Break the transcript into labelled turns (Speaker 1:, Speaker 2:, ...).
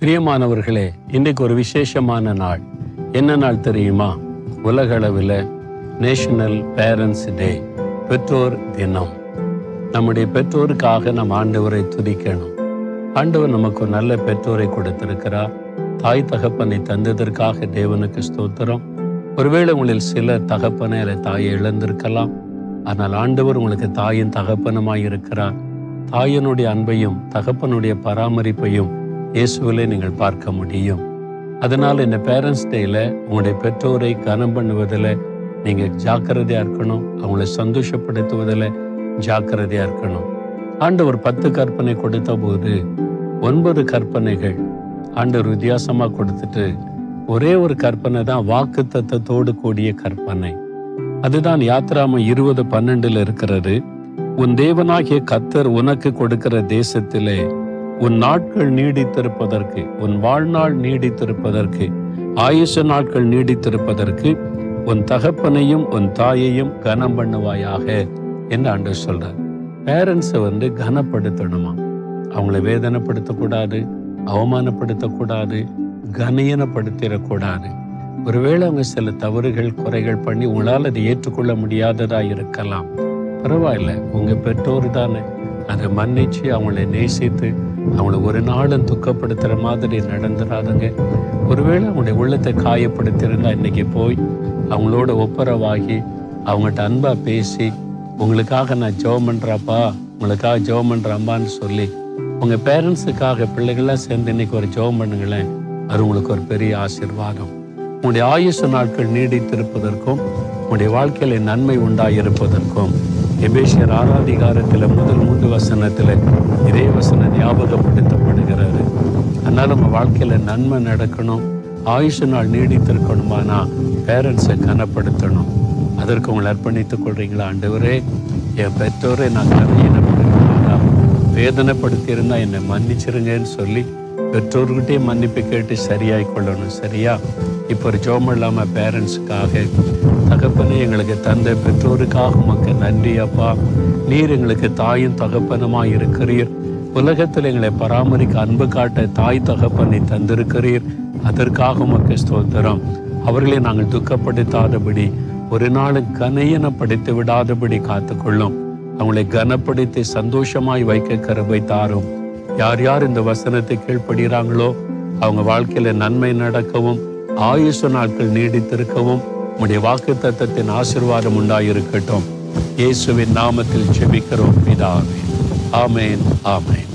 Speaker 1: பிரியமானவர்களே இன்றைக்கு ஒரு விசேஷமான நாள். என்ன நாள் தெரியுமா? உலகளவில் நேஷனல் பேரண்ட்ஸ் டே பெற்றோர் தினம். நம்முடைய பெற்றோருக்காக நம் ஆண்டவரை துதிக்கணும். ஆண்டவர் நமக்கு ஒரு நல்ல பெற்றோரை கொடுத்திருக்கிறார். தாய் தகப்பனை தந்ததற்காக தேவனுக்கு ஸ்தோத்திரம். ஒருவேளை உங்களில் சில தகப்பனை அல்ல தாயை இழந்திருக்கலாம். ஆனால் ஆண்டவர் உங்களுக்கு தாயின் தகப்பனமாய் இருக்கிறார். தாயனுடைய அன்பையும் தகப்பனுடைய பராமரிப்பையும் இயேசுவிலே நீங்கள் பார்க்க முடியும். அதனால் இந்த பேரண்ட்ஸ் டேயில் உங்களுடைய பெற்றோரை கனம் பண்ணுவதில் நீங்கள் ஜாக்கிரதையாக இருக்கணும். அவங்கள சந்தோஷப்படுத்துவதில் ஜாக்கிரதையாக இருக்கணும். ஆண்டவர் பத்து கற்பனை கொடுத்த போது ஒன்பது கற்பனைகள் ஆண்டவர் வித்தியாசமாக கொடுத்துட்டு ஒரே ஒரு கற்பனை தான் வாக்கு தத்தத்தோடு கூடிய கற்பனை. அதுதான் யாத்ராம இருபது பன்னெண்டுல இருக்கிறது. உன் தேவனாகிய கத்தர் உனக்கு கொடுக்கிற தேசத்திலே உன் நாட்கள் நீடித்திருப்பதற்கு உன் வாழ்நாள் நீடித்திருப்பதற்கு ஆயுஷ நாட்கள் நீடித்திருப்பதற்கு உன் தகப்பனையும் உன் தாயையும் கனம் பண்ணுவாயாக என்று ஆண்டு சொல்றார். பேரண்ட்ஸை வந்து கனப்படுத்தணுமா? அவங்கள வேதனைப்படுத்தக்கூடாது அவமானப்படுத்தக்கூடாது கனயனப்படுத்திடக்கூடாது ஒருவேளை அவங்க சில தவறுகள் குறைகள் பண்ணி உங்களால் அதை ஏற்றுக்கொள்ள முடியாததா இருக்கலாம். பரவாயில்ல உங்க பெற்றோர் தானே. அதை மன்னிச்சு அவங்கள நேசித்து அவங்கள ஒரு நாளும் துக்கப்படுத்துற மாதிரி நடந்துடாதுங்க ஒருவேளை அவனுடைய உள்ளத்தை காயப்படுத்திருந்தா இன்னைக்கு போய் அவங்களோட ஒப்புரவாகி அவங்கள்ட்ட அன்பா பேசி உங்களுக்காக நான் ஜெபம் பண்ணுறப்பா உங்களுக்காக ஜெபம் பண்ற சொல்லி உங்க பேரண்ட்ஸுக்காக பிள்ளைகள்லாம் சேர்ந்து இன்னைக்கு ஒரு ஜெபம் பண்ணுங்களேன். அது உங்களுக்கு ஒரு பெரிய ஆசீர்வாதம். உங்களுடைய ஆயுசு நாட்கள் நீடித்திருப்பதற்கும் உங்களுடைய வாழ்க்கையில நன்மை உண்டாயிருப்பதற்கும் எபேசியர் ஆராதிகாரத்தில் முதல் மூன்று வசனத்தில் இதே வசனம் ஞாபகப்படுத்தப்படுகிறாரு. அதனால் நம்ம வாழ்க்கையில் நன்மை நடக்கணும் ஆயுஷ நாள் நீடித்திருக்கணுமானா பேரண்ட்ஸை கனப்படுத்தணும். அதற்கு உங்களை அர்ப்பணித்துக் கொள்றீங்களா ஆண்டவரே? என் பெற்றோரை நான் கதையினப்படுத்தினா வேதனைப்படுத்தியிருந்தால் என்னை மன்னிச்சிருங்கன்னு சொல்லி பெற்றோர்கிட்டே மன்னிப்பு கேட்டு சரியாய் கொள்ளணும் சரியா? இப்போ ஒரு ஜோம் இல்லாமல் பேரண்ட்ஸுக்காக தகப்பனே எங்களுக்கு தந்தை பெற்றோருக்காக உமக்கு நன்றி அப்பா. நீர் எங்களுக்கு தாயும் தகப்பனுமாக இருக்கிறீர். உலகத்தில் எங்களை பராமரிக்க அன்பு காட்ட தாய் தகப்பனை தந்திருக்கிறீர். அதற்காக உமக்கு ஸ்தோத்திரம். அவர்களை நாங்கள் துக்கப்படுத்தாதபடி ஒரு நாள் கனையனப்படுத்தி விடாதபடி காத்துக்கொள்ளும். அவங்களை கனப்படுத்தி சந்தோஷமாய் வைக்க கருவை தாரும். யார் யார் இந்த வசனத்தை கீழ்ப்படுகிறாங்களோ அவங்க வாழ்க்கையில நன்மை நடக்கவும் ஆயுச நாட்கள் நீடித்திருக்கவும் உடைய வாக்கு தத்தத்தின் ஆசிர்வாதம் உண்டாயிருக்கட்டும். இயேசுவின் நாமத்தில் செபிக்கிறோம் பிதாவே. ஆமேன் ஆமேன்.